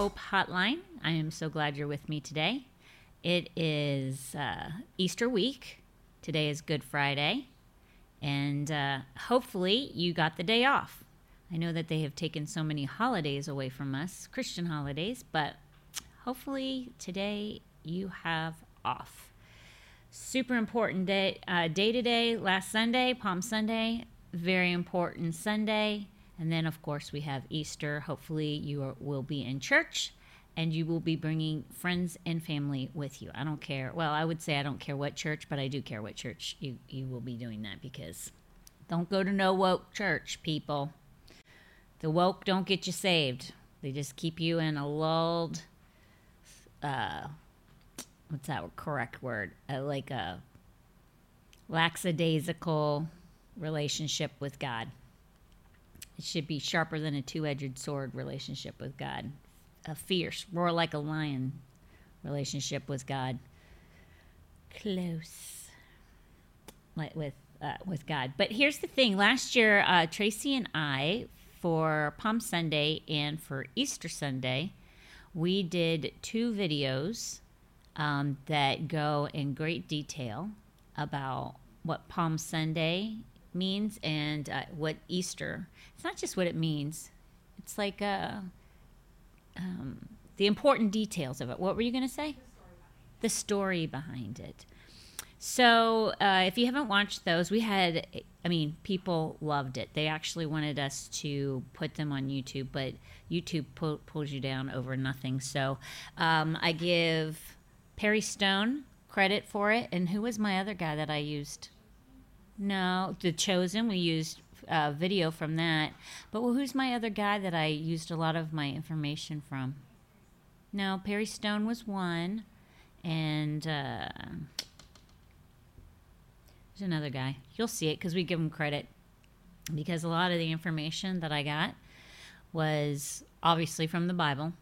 Hope Hotline. I am so glad you're with me today. It is uh, Easter week. Today is Good Friday. And uh, hopefully you got the day off. I know that they have taken so many holidays away from us, Christian holidays, but hopefully today you have off. Super important day, uh, day today, last Sunday, Palm Sunday, very important Sunday. And then, of course, we have Easter. Hopefully, you are, will be in church and you will be bringing friends and family with you. I don't care. Well, I would say I don't care what church, but I do care what church you, you will be doing that because don't go to no woke church, people. The woke don't get you saved, they just keep you in a lulled, uh, what's that correct word? Uh, like a lackadaisical relationship with God. It should be sharper than a two edged sword relationship with God, a fierce, roar like a lion relationship with God. Close, like with uh, with God. But here's the thing: last year, uh, Tracy and I, for Palm Sunday and for Easter Sunday, we did two videos um, that go in great detail about what Palm Sunday means and uh, what Easter. It's not just what it means. It's like uh, um, the important details of it. What were you going to say? The story behind it. So, uh, if you haven't watched those, we had, I mean, people loved it. They actually wanted us to put them on YouTube, but YouTube pull, pulls you down over nothing. So, um, I give Perry Stone credit for it. And who was my other guy that I used? No, The Chosen. We used uh, video from that. But well, who's my other guy that I used a lot of my information from? No, Perry Stone was one. And uh, there's another guy. You'll see it because we give him credit. Because a lot of the information that I got was obviously from the Bible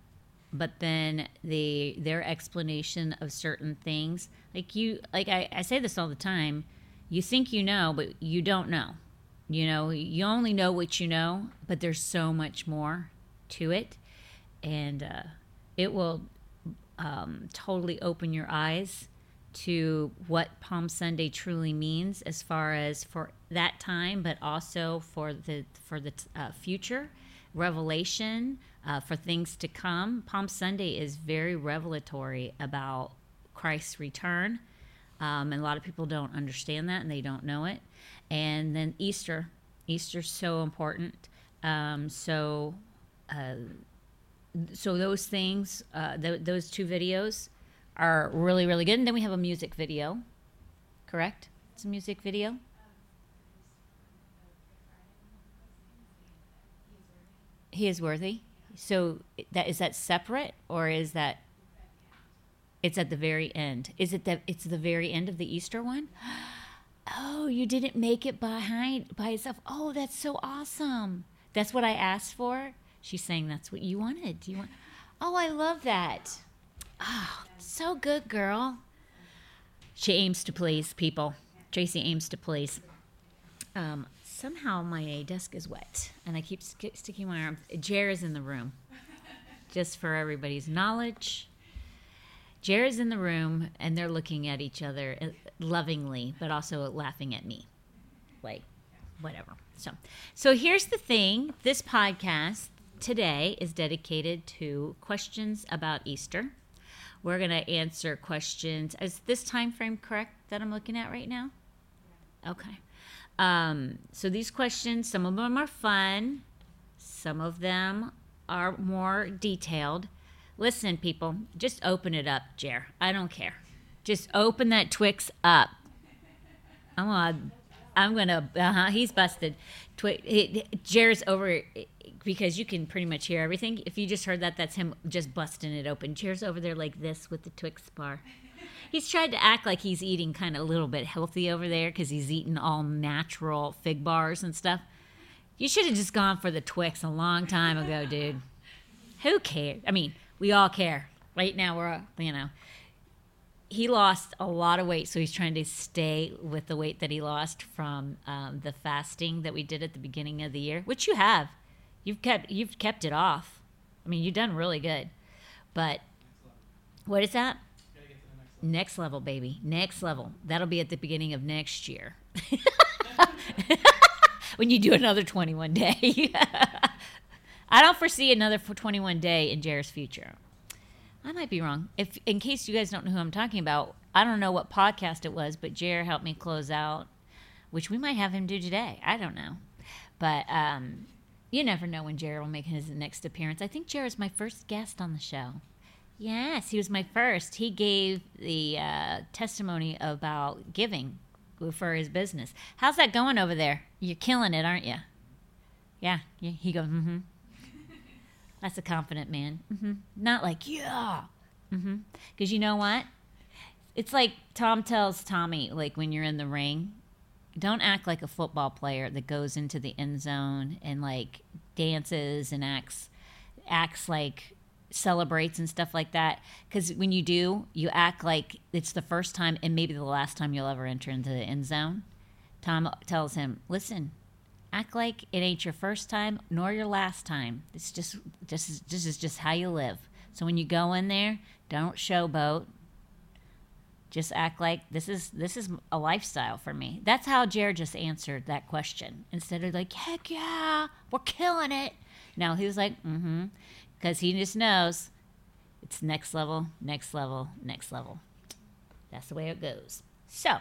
but then the their explanation of certain things like you like I, I say this all the time you think you know, but you don't know. You know, you only know what you know, but there's so much more to it. And uh, it will um, totally open your eyes to what Palm Sunday truly means as far as for that time, but also for the for the uh, future revelation uh, for things to come. Palm Sunday is very revelatory about Christ's return um, and a lot of people don't understand that and they don't know it. And then Easter, Easter's so important. Um, so, uh, so those things, uh, th- those two videos are really, really good. And then we have a music video, correct? It's a music video. He is worthy. So that is that separate or is that it's at the very end. Is it that it's the very end of the Easter one? Oh, you didn't make it behind by itself. Oh, that's so awesome. That's what I asked for. She's saying that's what you wanted. Do you want? Oh, I love that. Oh, so good, girl. She aims to please people. Tracy aims to please. Um, somehow my desk is wet, and I keep st- sticking my arm. Jer is in the room, just for everybody's knowledge. Jared's in the room and they're looking at each other uh, lovingly, but also laughing at me. Like, whatever. So, so here's the thing this podcast today is dedicated to questions about Easter. We're going to answer questions. Is this time frame correct that I'm looking at right now? Okay. Um, so these questions, some of them are fun, some of them are more detailed. Listen, people, just open it up, Jer. I don't care. Just open that Twix up. I'm gonna, I'm gonna. Uh huh. He's busted. Twi- Jer's over because you can pretty much hear everything. If you just heard that, that's him just busting it open. Jer's over there like this with the Twix bar. He's tried to act like he's eating kind of a little bit healthy over there because he's eating all natural fig bars and stuff. You should have just gone for the Twix a long time ago, dude. Who cares? I mean, we all care. Right now, we're, you know, he lost a lot of weight, so he's trying to stay with the weight that he lost from um, the fasting that we did at the beginning of the year, which you have. You've kept you've kept it off. I mean, you've done really good. But what is that? Next level, baby. Next level. That'll be at the beginning of next year. when you do another 21 day. I don't foresee another 21 day in Jared's future. I might be wrong. If in case you guys don't know who I'm talking about, I don't know what podcast it was, but Jared helped me close out, which we might have him do today. I don't know. But um, you never know when Jared will make his next appearance. I think Jer is my first guest on the show. Yes, he was my first. He gave the uh, testimony about giving for his business. How's that going over there? You're killing it, aren't you? Yeah. He goes, mm hmm. That's a confident man. Mm-hmm. Not like, yeah. Mm-hmm. Because you know what? It's like Tom tells Tommy, like when you're in the ring, don't act like a football player that goes into the end zone and like dances and acts acts like celebrates and stuff like that because when you do you act like it's the first time and maybe the last time you'll ever enter into the end zone tom tells him listen act like it ain't your first time nor your last time. It's just just this is just how you live. So when you go in there don't showboat. Just act like this is this is a lifestyle for me. That's how jared just answered that question. Instead of like heck yeah we're killing it. No he was like mm-hmm because he just knows it's next level next level next level. That's the way it goes. So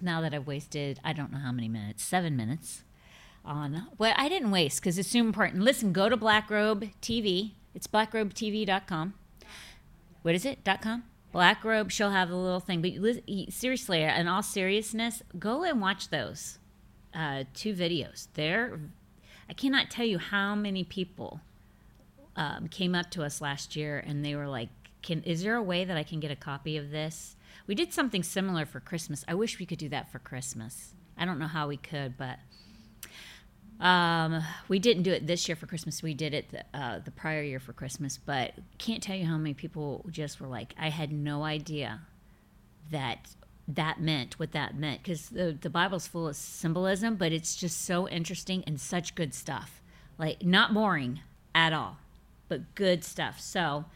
now that i've wasted i don't know how many minutes seven minutes on well i didn't waste because it's super important listen go to blackrobe tv it's blackrobetv.com what is it dot com Black Robe, she'll have a little thing. But seriously, in all seriousness, go and watch those uh, two videos. They're, I cannot tell you how many people um, came up to us last year and they were like, "Can is there a way that I can get a copy of this?" We did something similar for Christmas. I wish we could do that for Christmas. I don't know how we could, but um, we didn't do it this year for Christmas. We did it the, uh, the prior year for Christmas, but can't tell you how many people just were like, I had no idea that that meant what that meant because the, the Bible's full of symbolism, but it's just so interesting and such good stuff. Like, not boring at all, but good stuff. So,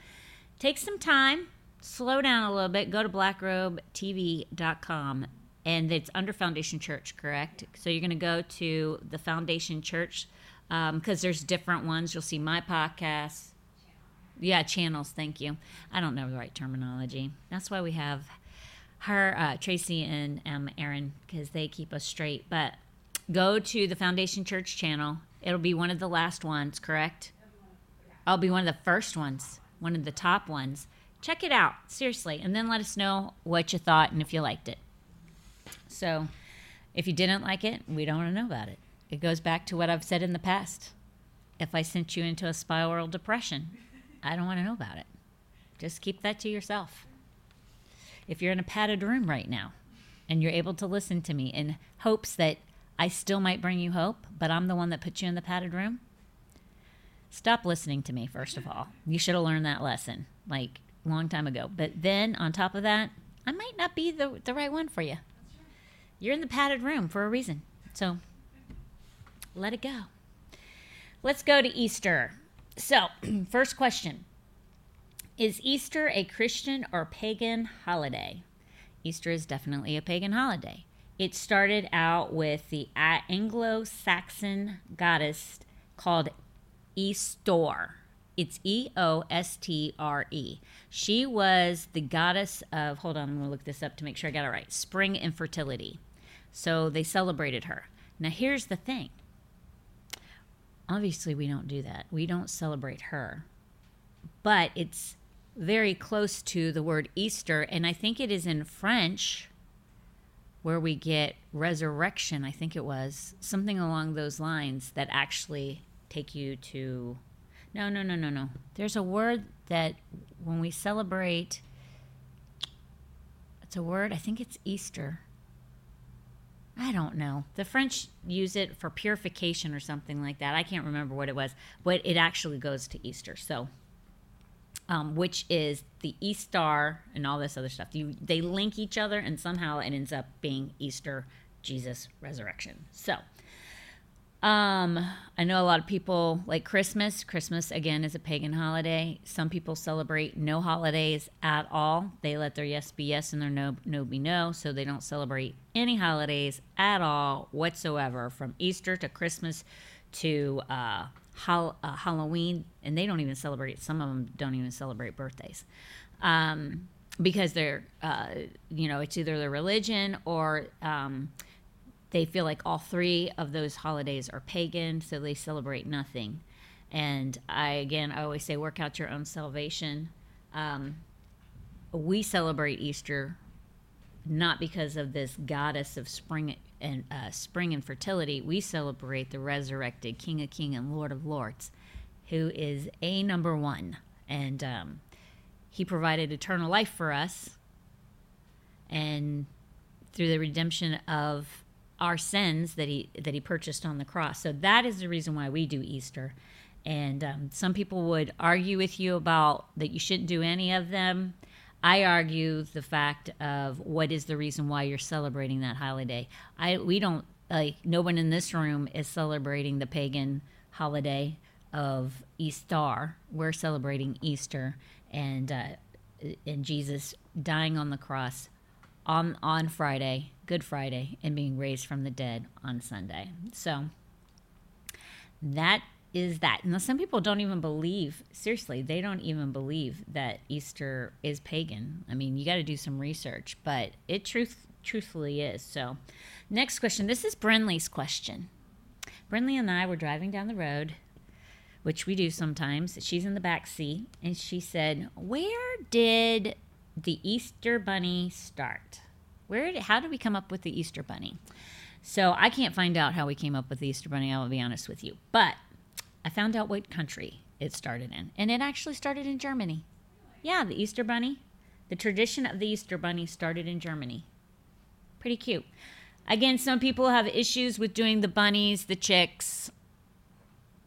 take some time, slow down a little bit, go to blackrobetv.com and it's under Foundation Church, correct? So you're going to go to the Foundation Church because um, there's different ones. You'll see my podcast. Yeah, channels. Thank you. I don't know the right terminology. That's why we have her, uh, Tracy, and um, Aaron because they keep us straight. But go to the Foundation Church channel. It'll be one of the last ones, correct? I'll be one of the first ones, one of the top ones. Check it out, seriously, and then let us know what you thought and if you liked it. So if you didn't like it, we don't want to know about it. It goes back to what I've said in the past. If I sent you into a spiral depression, I don't want to know about it. Just keep that to yourself. If you're in a padded room right now and you're able to listen to me in hopes that I still might bring you hope, but I'm the one that put you in the padded room, stop listening to me, first of all. You should have learned that lesson like a long time ago. But then on top of that, I might not be the, the right one for you. You're in the padded room for a reason. So let it go. Let's go to Easter. So, first question Is Easter a Christian or pagan holiday? Easter is definitely a pagan holiday. It started out with the Anglo Saxon goddess called Eostre. It's E O S T R E. She was the goddess of, hold on, I'm going to look this up to make sure I got it right, spring and fertility. So they celebrated her. Now, here's the thing obviously, we don't do that. We don't celebrate her. But it's very close to the word Easter, and I think it is in French where we get resurrection, I think it was something along those lines that actually take you to. No, no, no, no, no. There's a word that when we celebrate, it's a word, I think it's Easter. I don't know. The French use it for purification or something like that. I can't remember what it was, but it actually goes to Easter. So, um, which is the Easter and all this other stuff. You, they link each other, and somehow it ends up being Easter, Jesus resurrection. So, Um, I know a lot of people like Christmas. Christmas again is a pagan holiday. Some people celebrate no holidays at all. They let their yes be yes and their no no be no, so they don't celebrate any holidays at all whatsoever, from Easter to Christmas to uh, Hall- uh, Halloween, and they don't even celebrate. Some of them don't even celebrate birthdays. Um, because they're, uh, you know, it's either their religion or um, they feel like all three of those holidays are pagan, so they celebrate nothing. And I, again, I always say, work out your own salvation. Um, we celebrate Easter not because of this goddess of spring and uh, spring and fertility. We celebrate the resurrected King of King and Lord of Lords, who is a number one, and um, he provided eternal life for us, and through the redemption of our sins that he that he purchased on the cross. So that is the reason why we do Easter. And um, some people would argue with you about that you shouldn't do any of them. I argue the fact of what is the reason why you're celebrating that holiday. I we don't like no one in this room is celebrating the pagan holiday of Easter. We're celebrating Easter and uh, and Jesus dying on the cross on on Friday, Good Friday, and being raised from the dead on Sunday. So that is that. Now some people don't even believe, seriously, they don't even believe that Easter is pagan. I mean, you got to do some research, but it truth truthfully is. So, next question. This is Brinley's question. Brinley and I were driving down the road, which we do sometimes. She's in the back seat, and she said, "Where did the Easter Bunny start? Where how did we come up with the Easter Bunny? So I can't find out how we came up with the Easter Bunny, I'll be honest with you. But I found out what country it started in. And it actually started in Germany. Yeah, the Easter Bunny. The tradition of the Easter Bunny started in Germany. Pretty cute. Again, some people have issues with doing the bunnies, the chicks.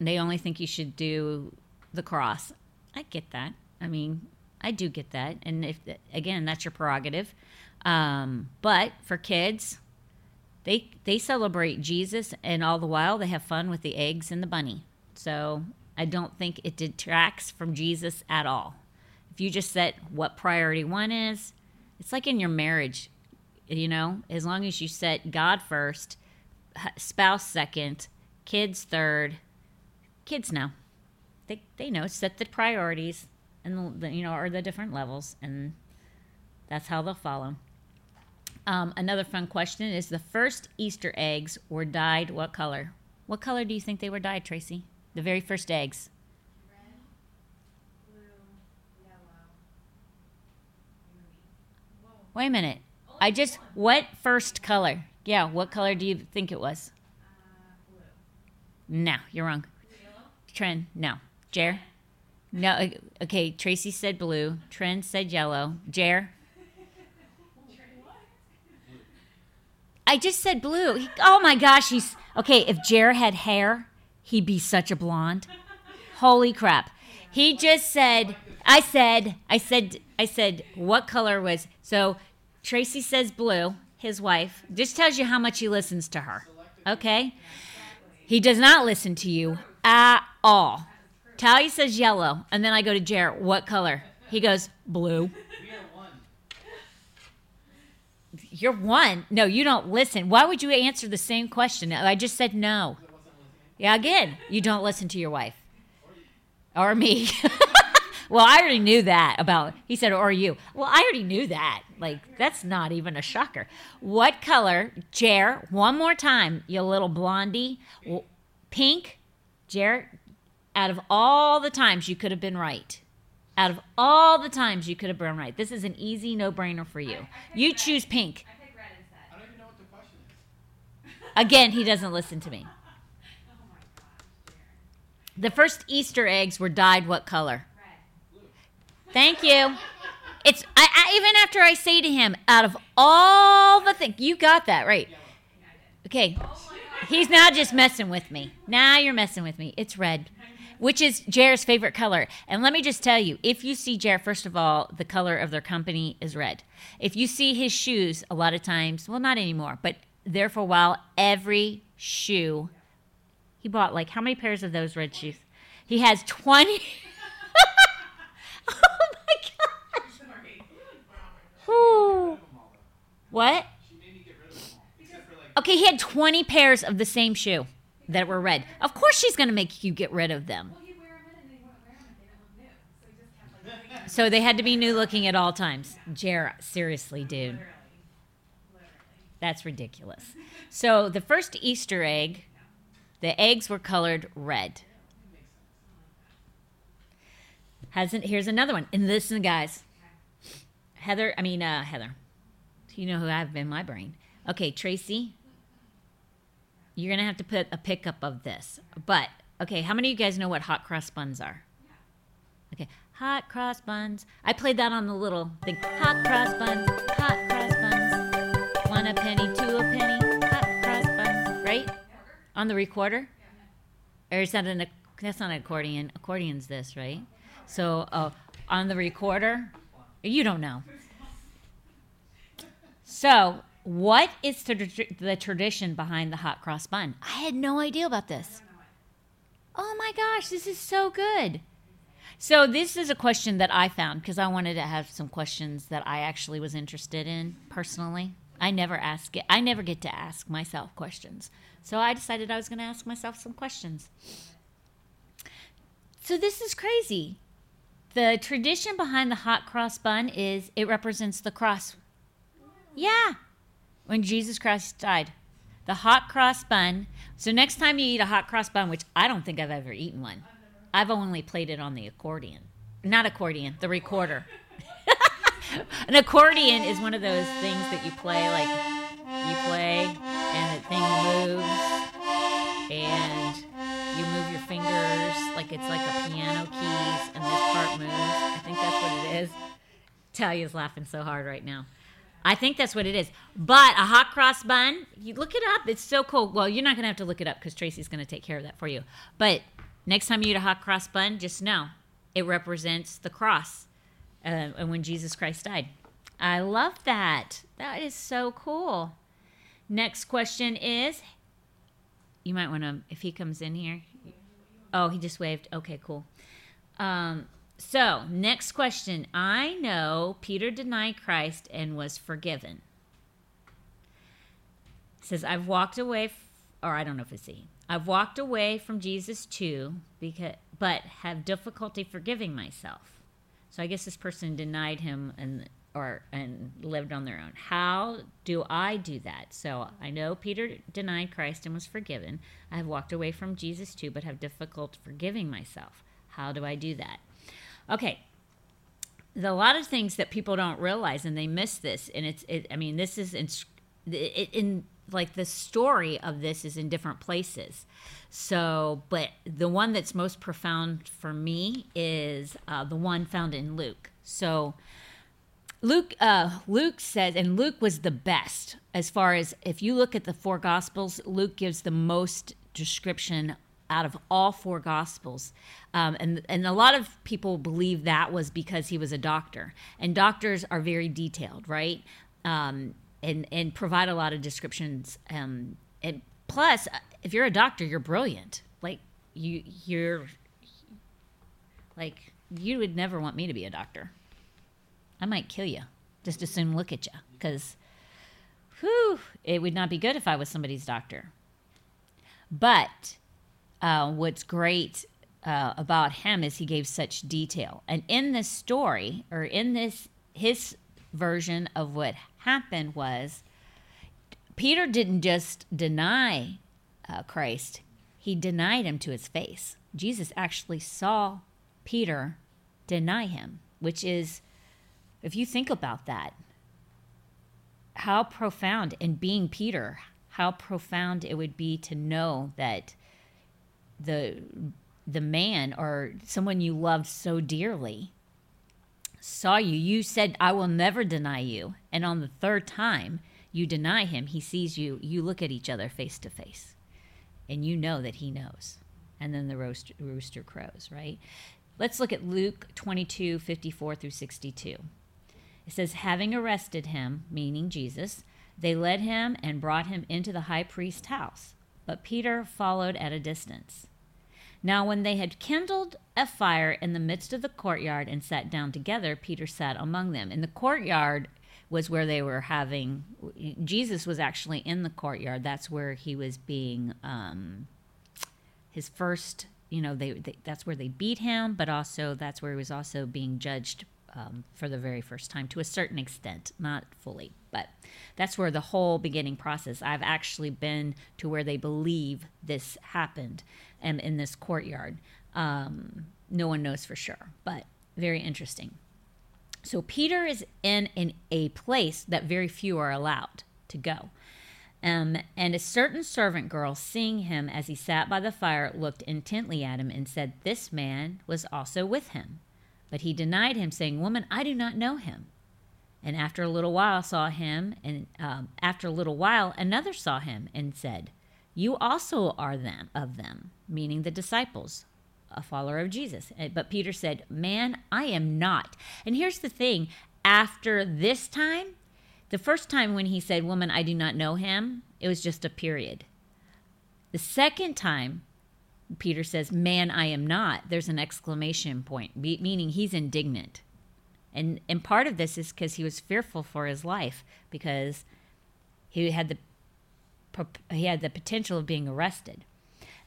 They only think you should do the cross. I get that. I mean, I do get that, and if again, that's your prerogative. Um, but for kids, they they celebrate Jesus, and all the while they have fun with the eggs and the bunny. So I don't think it detracts from Jesus at all. If you just set what priority one is, it's like in your marriage, you know. As long as you set God first, spouse second, kids third, kids know. They they know set the priorities and the, you know are the different levels and that's how they'll follow. Um, another fun question is the first easter eggs were dyed what color? What color do you think they were dyed tracy? The very first eggs. Red, blue, yellow, wait a minute. I just what first color? Yeah what color do you think it was? Uh, blue. no you're wrong. Yellow? trent no. Jer no uh, okay tracy said blue trent said yellow jer I just said blue. He, oh my gosh, he's okay. If Jer had hair, he'd be such a blonde. Holy crap! He just said. I said. I said. I said. What color was so? Tracy says blue. His wife just tells you how much he listens to her. Okay. He does not listen to you at all. Talia says yellow, and then I go to Jer. What color? He goes blue. You're one. No, you don't listen. Why would you answer the same question? I just said no. Yeah, again, you don't listen to your wife or me. well, I already knew that about. He said, or you. Well, I already knew that. Like, that's not even a shocker. What color, Jer? One more time, you little blondie. W- Pink, Jer. Out of all the times you could have been right, out of all the times you could have been right, this is an easy no-brainer for you. You choose pink. I picked red instead. I don't even know what the question is. Again, he doesn't listen to me. Oh my gosh, The first Easter eggs were dyed what color? Red. Thank you. It's I, I even after I say to him, out of all the things, you got that right. Yeah, I did. Okay, Oh my gosh. he's now just messing with me. Now you're messing with me. It's red, which is Jared's favorite color. And let me just tell you, if you see Jared, first of all, the color of their company is red. If you see his shoes, a lot of times, well, not anymore, but there for a while, every shoe He bought like how many pairs of those red shoes? He has 20. oh my gosh. Sorry. Ooh. all, though. What? She made me get rid of them all. Except for like Okay, he had 20 pairs of the same shoe that were red. Of course she's going to make you get rid of them. Well, he'd wear them in and then he wouldn't wear them if they didn't look new. So he just kept like putting them. So they had to be new looking at all times. Jer, seriously, dude. Literally. Literally. That's ridiculous. So the first Easter egg, the eggs were colored red. Hasn't here's another one. And listen, guys. Heather, I mean uh Heather. You know who I have in my brain. Okay, Tracy. You're gonna have to put a pickup of this. But okay, how many of you guys know what hot cross buns are? Okay, hot cross buns. I played that on the little thing. Hot cross buns, hot cross buns. One a penny, two a penny, hot cross buns. Right? On the recorder? Or is that an, that's not an accordion. Accordion's this, right? So, uh, on the recorder? You don't know. So, what is the, tradition behind the hot cross bun? I had no idea about this. Oh my gosh, this is so good. So this is a question that I found because I wanted to have some questions that I actually was interested in personally. I never ask it. I never get to ask myself questions. So I decided I was going to ask myself some questions. So this is crazy. The tradition behind the hot cross bun is it represents the cross. Yeah. When Jesus Christ died. The hot cross bun. So next time you eat a hot cross bun, which I don't think I've ever eaten one. I've only played it on the accordion. Not accordion, the recorder. An accordion is one of those things that you play like you play and the thing moves and you move your fingers like it's like a piano keys and this part moves. I think that's what it is. Talia's laughing so hard right now. I think that's what it is. But a hot cross bun, you look it up. It's so cool. Well, you're not going to have to look it up because Tracy's going to take care of that for you. But next time you eat a hot cross bun, just know it represents the cross uh, and when Jesus Christ died. I love that. That is so cool. Next question is you might want to, if he comes in here. Oh, he just waved. Okay, cool. Um, so, next question. I know Peter denied Christ and was forgiven. says, I've walked away, f- or I don't know if it's he. I've walked away from Jesus too, because, but have difficulty forgiving myself. So I guess this person denied him and or and lived on their own. How do I do that? So I know Peter denied Christ and was forgiven. I have walked away from Jesus too, but have difficulty forgiving myself. How do I do that? Okay. There's a lot of things that people don't realize and they miss this and it's it, I mean this is in, it, in like the story of this is in different places. So, but the one that's most profound for me is uh, the one found in Luke. So, Luke, uh, Luke says, and Luke was the best as far as if you look at the four Gospels, Luke gives the most description out of all four Gospels, um, and and a lot of people believe that was because he was a doctor, and doctors are very detailed, right? Um, and and provide a lot of descriptions. Um, and plus, if you're a doctor, you're brilliant. Like you, you're like you would never want me to be a doctor. I might kill you. Just as soon look at you, because, whew, it would not be good if I was somebody's doctor. But uh, what's great uh, about him is he gave such detail, and in this story, or in this his version of what happened was, Peter didn't just deny uh, Christ; he denied him to his face. Jesus actually saw Peter deny him, which is if you think about that, how profound, and being Peter, how profound it would be to know that the the man or someone you loved so dearly saw you. You said, I will never deny you. And on the third time you deny him, he sees you. You look at each other face to face. And you know that he knows. And then the rooster, rooster crows, right? Let's look at Luke 22 54 through 62. It says, having arrested him, meaning Jesus, they led him and brought him into the high priest's house. But Peter followed at a distance. Now, when they had kindled a fire in the midst of the courtyard and sat down together, Peter sat among them. In the courtyard was where they were having, Jesus was actually in the courtyard. That's where he was being, um, his first, you know, they, they that's where they beat him, but also that's where he was also being judged um, for the very first time to a certain extent, not fully, but that's where the whole beginning process. I've actually been to where they believe this happened and in this courtyard. Um, no one knows for sure, but very interesting. So Peter is in, in a place that very few are allowed to go. Um, and a certain servant girl, seeing him as he sat by the fire, looked intently at him and said, This man was also with him. But he denied him, saying, Woman, I do not know him. And after a little while saw him, and um, after a little while another saw him and said, You also are them of them, meaning the disciples, a follower of Jesus. Uh, But Peter said, Man, I am not. And here's the thing after this time, the first time when he said, Woman, I do not know him, it was just a period. The second time, Peter says, Man, I am not. There's an exclamation point, meaning he's indignant. And, and part of this is because he was fearful for his life because he had the he had the potential of being arrested.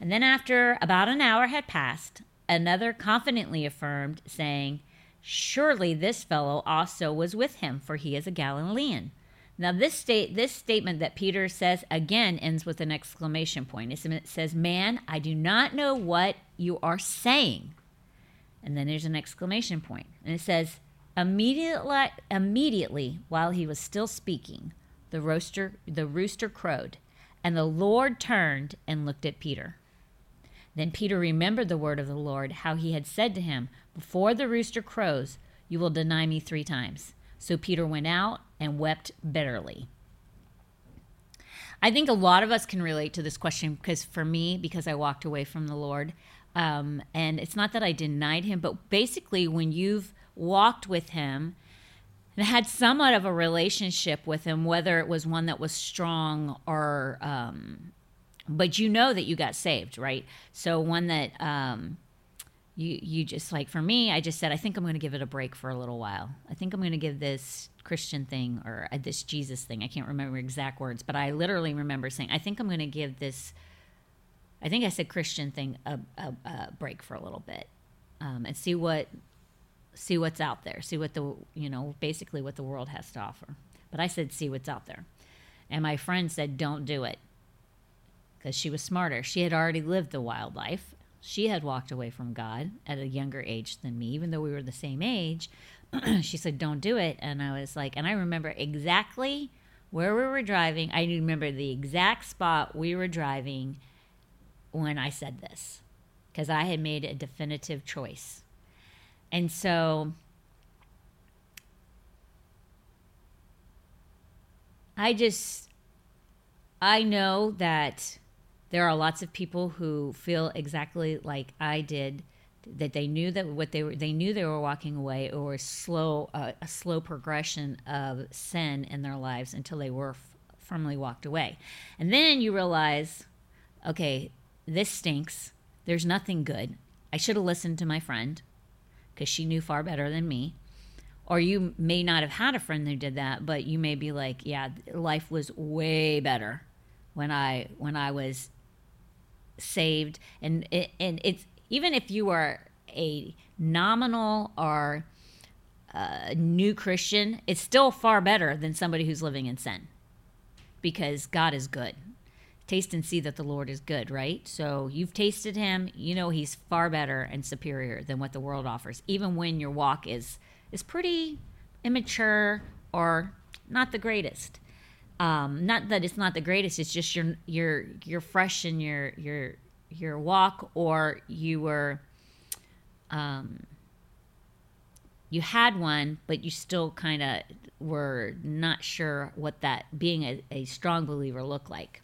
And then after about an hour had passed, another confidently affirmed, saying, Surely this fellow also was with him, for he is a Galilean. Now this state this statement that Peter says again ends with an exclamation point. It says, Man, I do not know what you are saying. And then there's an exclamation point. And it says, Immediately immediately while he was still speaking, the rooster the rooster crowed, and the Lord turned and looked at Peter. Then Peter remembered the word of the Lord, how he had said to him, Before the rooster crows, you will deny me three times. So Peter went out and wept bitterly. I think a lot of us can relate to this question because for me, because I walked away from the Lord, um, and it's not that I denied him, but basically, when you've walked with him and had somewhat of a relationship with him, whether it was one that was strong or, um, but you know that you got saved, right? So one that um, you you just like for me, I just said I think I'm going to give it a break for a little while. I think I'm going to give this Christian thing or uh, this Jesus thing. I can't remember exact words, but I literally remember saying I think I'm going to give this. I think I said Christian thing a, a, a break for a little bit um, and see what see what's out there, see what the you know basically what the world has to offer. But I said see what's out there, and my friend said don't do it because she was smarter. She had already lived the wild life. She had walked away from God at a younger age than me, even though we were the same age. she said, Don't do it. And I was like, and I remember exactly where we were driving. I remember the exact spot we were driving when I said this because I had made a definitive choice. And so I just, I know that there are lots of people who feel exactly like I did that they knew that what they were they knew they were walking away or slow uh, a slow progression of sin in their lives until they were f- firmly walked away. And then you realize okay this stinks. There's nothing good. I should have listened to my friend because she knew far better than me. Or you may not have had a friend who did that but you may be like yeah life was way better when i when i was saved. And it, and it's even if you are a nominal or a new christian it's still far better than somebody who's living in sin because god is good taste and see that the lord is good right? So you've tasted him you know he's far better and superior than what the world offers even when your walk is is pretty immature or not the greatest. Um, not that it's not the greatest it's just you're you're you're fresh in your your your walk or you were um, you had one but you still kind of were not sure what that being a, a strong believer looked like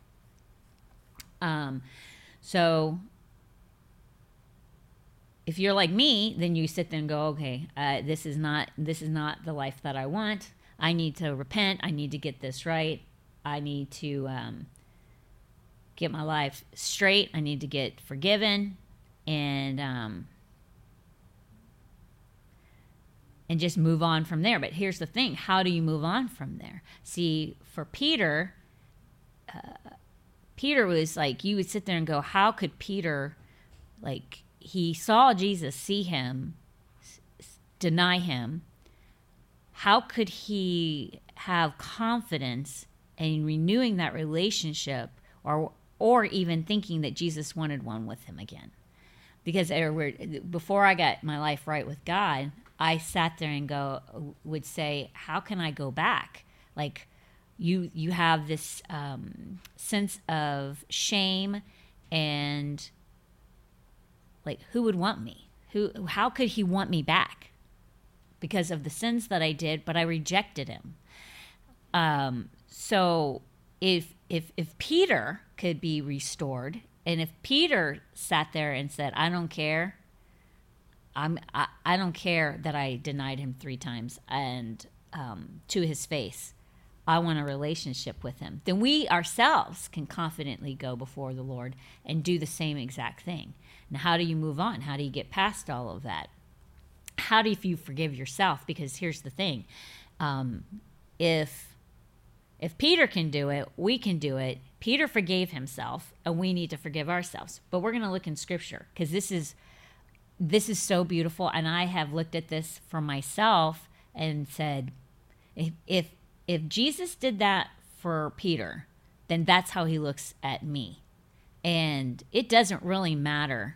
um, so if you're like me then you sit there and go okay uh, this is not this is not the life that i want i need to repent i need to get this right i need to um, get my life straight. I need to get forgiven, and um, and just move on from there. But here's the thing: how do you move on from there? See, for Peter, uh, Peter was like you would sit there and go, how could Peter, like he saw Jesus, see him, s- deny him. How could he have confidence in renewing that relationship or or even thinking that Jesus wanted one with him again? Because were, before I got my life right with God, I sat there and go would say, how can I go back? Like you you have this um, sense of shame and like who would want me? Who how could he want me back? Because of the sins that I did, but I rejected him. Um, so if if if Peter could be restored, and if Peter sat there and said, "I don't care," I'm I, I don't care that I denied him three times and um, to his face. I want a relationship with him. Then we ourselves can confidently go before the Lord and do the same exact thing. Now, how do you move on? How do you get past all of that? How do you forgive yourself? Because here's the thing: um, if if Peter can do it, we can do it. Peter forgave himself, and we need to forgive ourselves. But we're going to look in Scripture because this is this is so beautiful, and I have looked at this for myself and said, if if if Jesus did that for Peter, then that's how he looks at me. And it doesn't really matter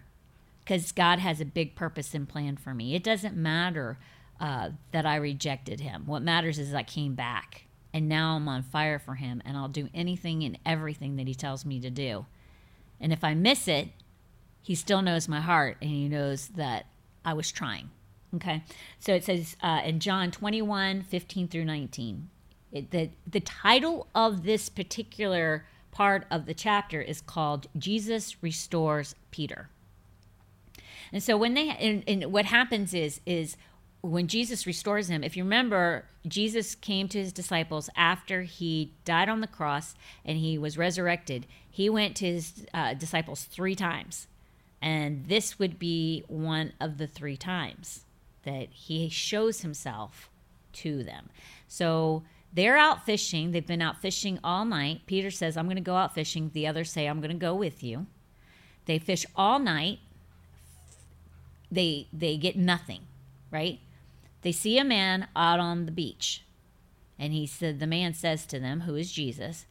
because God has a big purpose and plan for me. It doesn't matter uh, that I rejected him. What matters is I came back and now I'm on fire for him and I'll do anything and everything that he tells me to do. And if I miss it, he still knows my heart and he knows that I was trying. Okay. So it says uh, in John 21 15 through 19. It, the, the title of this particular part of the chapter is called Jesus Restores Peter. And so when they and, and what happens is is when Jesus restores him, if you remember, Jesus came to his disciples after he died on the cross and he was resurrected. He went to his uh, disciples three times. And this would be one of the three times that he shows himself to them. So they're out fishing. They've been out fishing all night. Peter says, I'm going to go out fishing. The others say, I'm going to go with you. They fish all night. They they get nothing, right? They see a man out on the beach. And he said the man says to them, who is Jesus,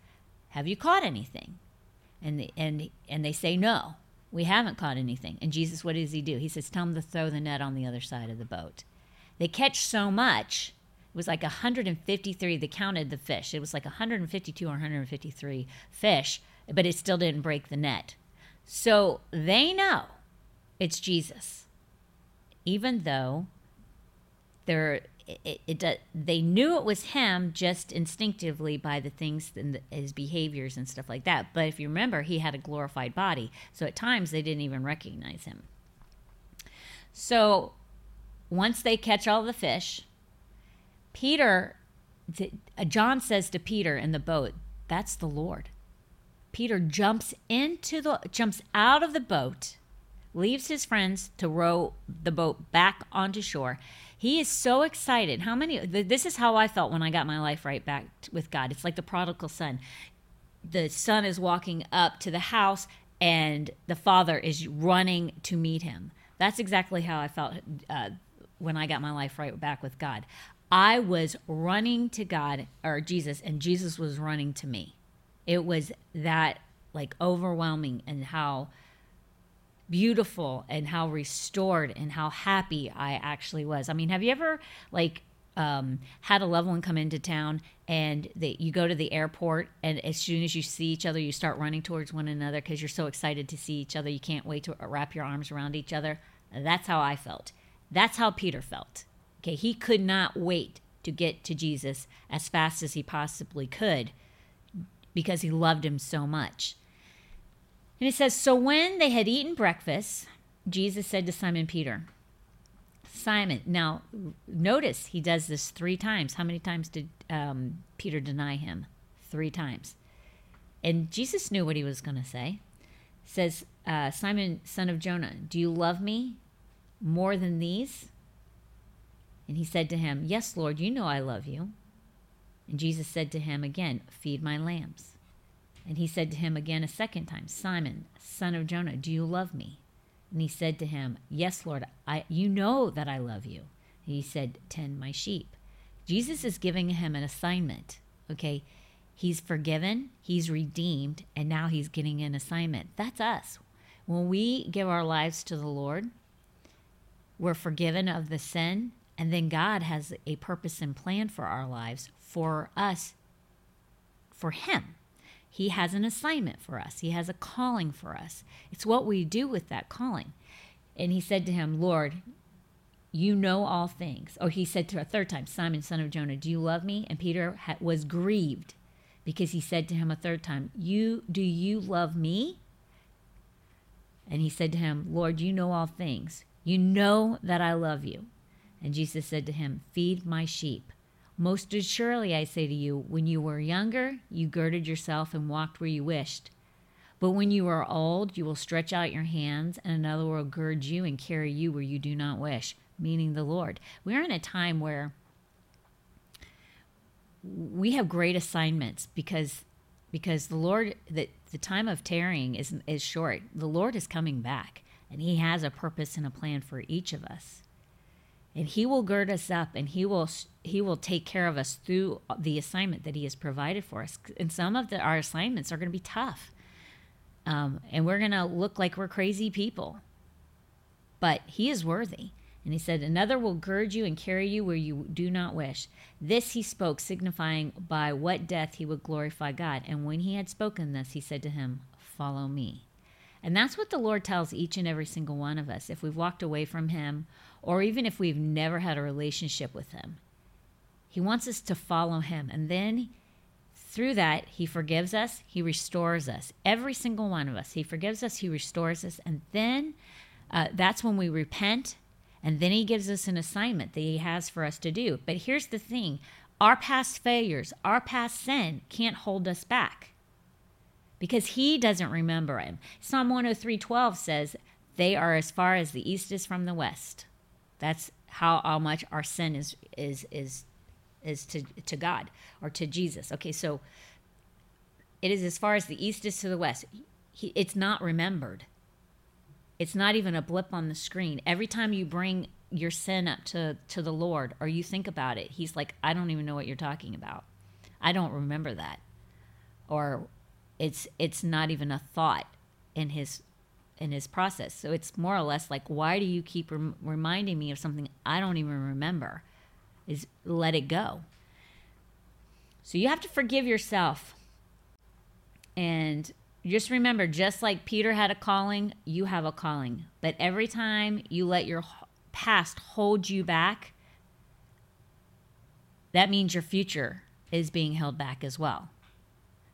"Have you caught anything?" And the, and and they say, "No, we haven't caught anything." And Jesus, what does he do? He says, "Tell them to throw the net on the other side of the boat." They catch so much was like 153 they counted the fish. It was like 152 or 153 fish but it still didn't break the net. So they know it's jesus even though they're it, it, it, they knew it was him just instinctively by the things and his behaviors and stuff like that. But if you remember he had a glorified body so at times they didn't even recognize him. So once they catch all the fish Peter, John says to Peter in the boat, "That's the Lord." Peter jumps into the jumps out of the boat, leaves his friends to row the boat back onto shore. He is so excited. How many? This is how I felt when I got my life right back with God. It's like the prodigal son. The son is walking up to the house, and the father is running to meet him. That's exactly how I felt uh, when I got my life right back with God. I was running to God or Jesus, and Jesus was running to me. It was that like overwhelming and how beautiful and how restored and how happy I actually was. I mean, have you ever like um, had a loved one come into town and that you go to the airport and as soon as you see each other, you start running towards one another because you're so excited to see each other. You can't wait to wrap your arms around each other. That's how I felt. That's how Peter felt. Okay, he could not wait to get to Jesus as fast as he possibly could because he loved him so much. And it says, So when they had eaten breakfast, Jesus said to Simon Peter, Simon, now notice he does this three times. How many times did um, Peter deny him? Three times. And Jesus knew what he was going to say. Says, uh, Simon, son of Jonah, do you love me more than these? And he said to him, Yes, Lord, you know I love you. And Jesus said to him again, Feed my lambs. And he said to him again a second time, Simon, son of Jonah, do you love me? And he said to him, Yes, Lord, I, you know that I love you. And he said, Tend my sheep. Jesus is giving him an assignment. Okay. He's forgiven, he's redeemed, and now he's getting an assignment. That's us. When we give our lives to the Lord, we're forgiven of the sin, and then God has a purpose and plan for our lives for us, for Him. He has an assignment for us, He has a calling for us. It's what we do with that calling. And he said to him, Lord, you know all things. Or he said to a third time, Simon, son of Jonah, do you love me? And Peter ha- was grieved because he said to him a third time, "You do you love me?" And he said to him, "Lord, you know all things. You know that I love you." And Jesus said to him, "Feed my sheep. Most assuredly I say to you, when you were younger, you girded yourself and walked where you wished. But when you are old, you will stretch out your hands, and another will gird you and carry you where you do not wish, meaning the Lord. We are in a time where we have great assignments because because the Lord the, the time of tarrying is is short. The Lord is coming back and he has a purpose and a plan for each of us. And he will gird us up and he will he will take care of us through the assignment that he has provided for us. And some of the, our assignments are going to be tough. Um, and we're going to look like we're crazy people. But he is worthy. And he said, Another will gird you and carry you where you do not wish. This he spoke, signifying by what death he would glorify God. And when he had spoken this, he said to him, Follow me. And that's what the Lord tells each and every single one of us. If we've walked away from him, or even if we've never had a relationship with him, he wants us to follow him. And then through that, he forgives us, he restores us. Every single one of us. He forgives us, he restores us. And then uh, that's when we repent and then he gives us an assignment that he has for us to do. But here's the thing our past failures, our past sin can't hold us back because he doesn't remember him. Psalm 103:12 says, "They are as far as the east is from the west." That's how, how much our sin is is is is to to God or to Jesus. Okay, so it is as far as the east is to the west. He, it's not remembered. It's not even a blip on the screen. Every time you bring your sin up to, to the Lord or you think about it, He's like, I don't even know what you're talking about. I don't remember that. Or it's it's not even a thought in his in his process. So it's more or less like, why do you keep rem- reminding me of something I don't even remember? Is let it go. So you have to forgive yourself. And just remember, just like Peter had a calling, you have a calling. But every time you let your past hold you back, that means your future is being held back as well.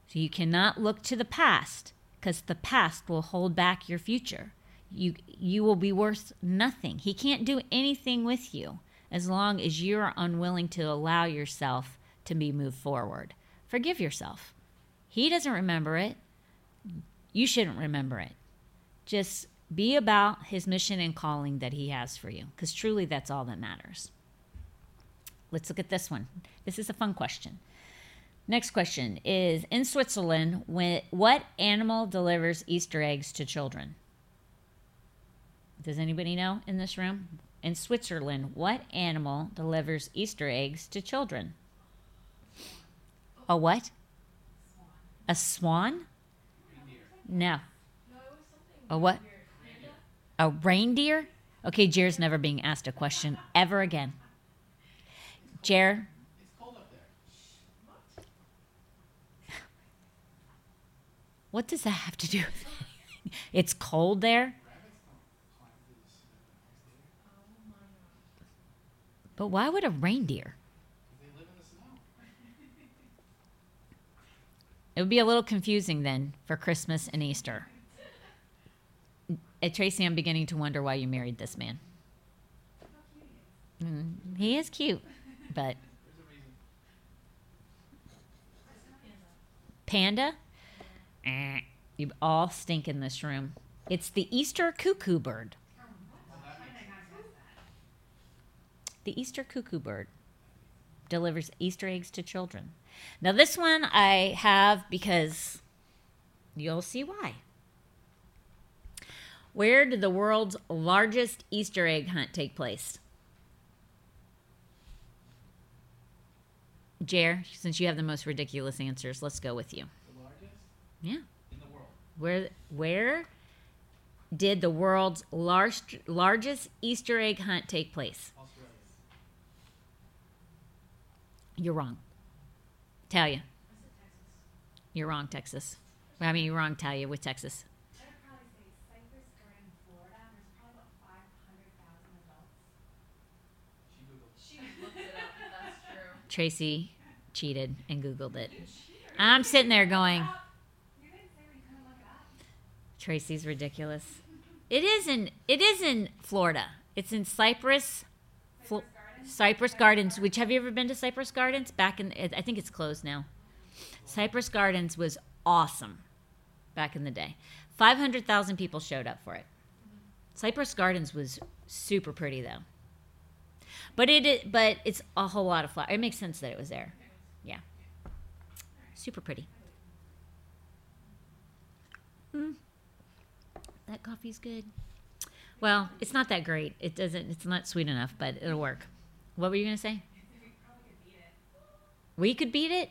So you cannot look to the past because the past will hold back your future. You you will be worth nothing. He can't do anything with you as long as you are unwilling to allow yourself to be moved forward. Forgive yourself. He doesn't remember it you shouldn't remember it. Just be about his mission and calling that he has for you, because truly that's all that matters. Let's look at this one. This is a fun question. Next question is In Switzerland, when, what animal delivers Easter eggs to children? Does anybody know in this room? In Switzerland, what animal delivers Easter eggs to children? A what? A swan? No. A what? A reindeer? Okay, Jer's never being asked a question ever again. Jer? It's cold up there. What does that have to do with? It's cold there? Rabbits don't climb through the snow the next day. But why would a reindeer? 'cause They live in the snow. It would be a little confusing then for Christmas and Easter. Uh, Tracy, I'm beginning to wonder why you married this man. Mm, he is cute, but There's a reason. panda? You all stink in this room. It's the Easter cuckoo bird. The Easter cuckoo bird delivers Easter eggs to children. Now, this one I have because you'll see why. Where did the world's largest Easter egg hunt take place? Jer, since you have the most ridiculous answers, let's go with you. The largest Yeah. in the world. Where where did the world's large, largest Easter egg hunt take place? Australia. You're wrong. Talia. You're wrong, Texas. I mean, you're wrong, Talia, with Texas. I would probably say Cypress Garden, Florida. There's probably about 500,000 adults. She Googled. She looked it up. That's true. Tracy cheated and Googled it. I'm sitting there going, You didn't say we couldn't look it up. Tracy's ridiculous. It is in it is in Florida. It's in Cypress, Fl- Cypress Garden? Cypress Gardens. Which have you ever been to Cypress Gardens? Back in, I think it's closed now. Cypress Gardens was awesome back in the day. Five hundred thousand people showed up for it. Cypress Gardens was super pretty though. But it but it's a whole lot of flowers. It makes sense that it was there. Yeah. Super pretty. Mm. That coffee's good. Well, it's not that great. It doesn't. It's not sweet enough, but it'll work. What were you gonna say? We could beat it.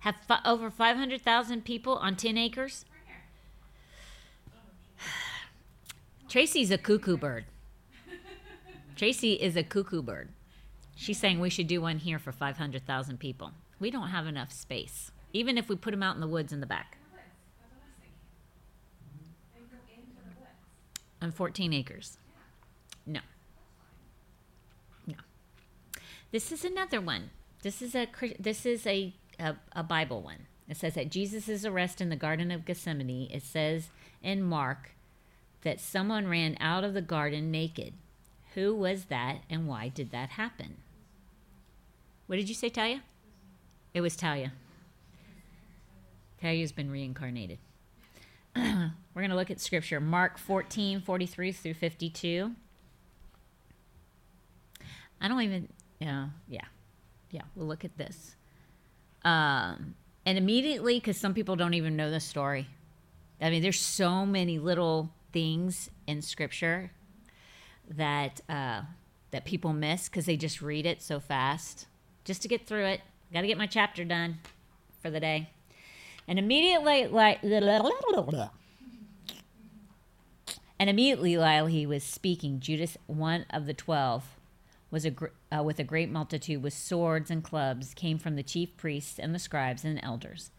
Have fi- over five hundred thousand people on ten acres. Tracy's a cuckoo bird. Tracy is a cuckoo bird. She's saying we should do one here for five hundred thousand people. We don't have enough space, even if we put them out in the woods in the back In the woods. That's what I was thinking. They would go into the woods. On fourteen acres. No. No. This is another one. This is a this is a a, a Bible one. It says that Jesus' arrest in the Garden of Gethsemane. It says in Mark that someone ran out of the garden naked. Who was that, and why did that happen? What did you say, Talia? It was Talia. Talia's been reincarnated. We're going to look at scripture Mark 14, 43 through 52. I don't even, yeah, yeah, yeah, we'll look at this. Um, and immediately, because some people don't even know the story. I mean, there's so many little things in scripture that uh, that people miss because they just read it so fast. Just to get through it, got to get my chapter done for the day. And immediately, like, and immediately while he was speaking, Judas, one of the twelve, was a gr- uh, with a great multitude with swords and clubs, came from the chief priests and the scribes and elders.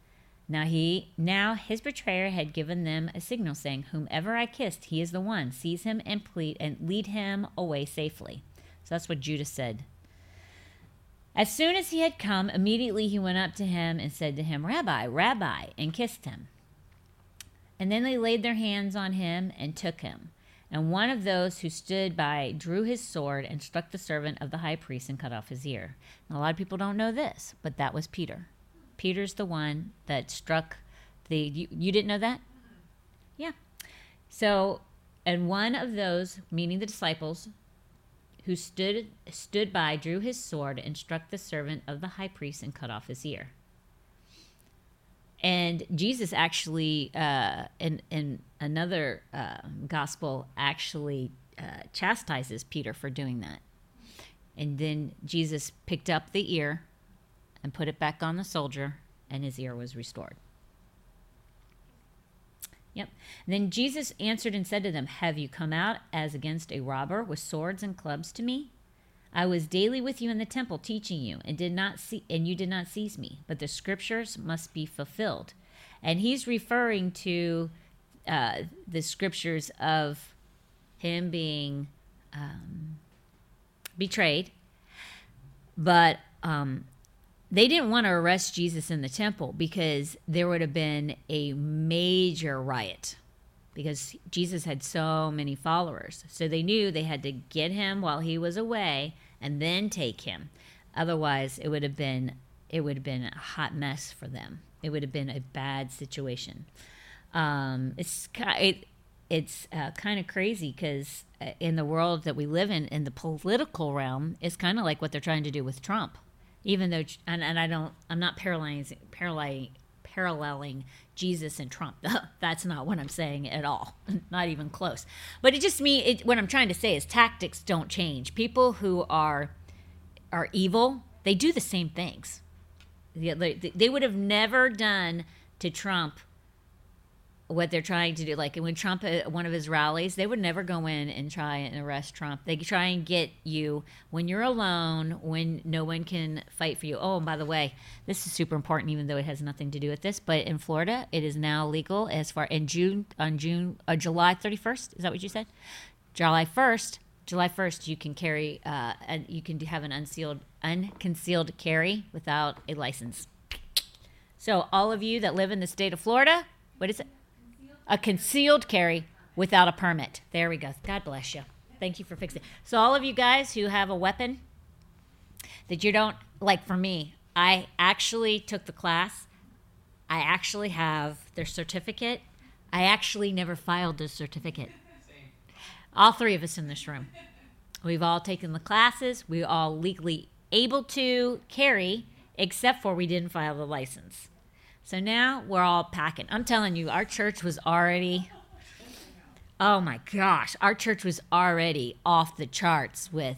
Now he, now his betrayer had given them a signal, saying, "Whomever I kissed, he is the one. Seize him and plead and lead him away safely." So that's what Judas said. As soon as he had come, immediately he went up to him and said to him, "Rabbi, Rabbi," and kissed him. And then they laid their hands on him and took him. And one of those who stood by drew his sword and struck the servant of the high priest and cut off his ear. A lot of people don't know this, but that was Peter. Peter's the one that struck the. You, you didn't know that? Yeah. So, and one of those, meaning the disciples, who stood stood by, drew his sword and struck the servant of the high priest and cut off his ear. And Jesus actually, uh, in in another uh, gospel, actually uh, chastises Peter for doing that. And then Jesus picked up the ear and put it back on the soldier, and his ear was restored. Yep. Then Jesus answered and said to them, Have you come out as against a robber with swords and clubs to me? I was daily with you in the temple teaching you, and did not see and you did not seize me, but the scriptures must be fulfilled. And he's referring to uh, the scriptures of him being um, betrayed, but um, they didn't want to arrest Jesus in the temple because there would have been a major riot because Jesus had so many followers. So they knew they had to get him while he was away and then take him. Otherwise, it would have been it would have been a hot mess for them. It would have been a bad situation. Um, it's it, it's uh, kind of crazy because in the world that we live in, in the political realm, it's kind of like what they're trying to do with Trump. Even though, and, and I don't, I'm not paralyzing, paralleling, paralleling Jesus and Trump. That's not what I'm saying at all. not even close. But it just me. It, what I'm trying to say is tactics don't change. People who are are evil, they do the same things. They, they- they would have never done to Trump what they're trying to do. Like when Trump at one of his rallies, they would never go in and try and arrest Trump. They try and get you when you're alone, when no one can fight for you. Oh, and by the way, this is super important, even though it has nothing to do with this. But in Florida, it is now legal as far in June on June uh, July 31st. Is that what you said? July 1st. July 1st, you can carry, uh, and you can have an unsealed, unconcealed carry without a license. So, all of you that live in the state of Florida, what is it? A concealed carry without a permit. There we go. God bless you. Thank you for fixing. It. So, all of you guys who have a weapon that you don't like, for me, I actually took the class. I actually have their certificate. I actually never filed the certificate. All three of us in this room. We've all taken the classes. We all legally able to carry, except for we didn't file the license. So now we're all packing. I'm telling you, our church was already. Oh my gosh, our church was already off the charts with.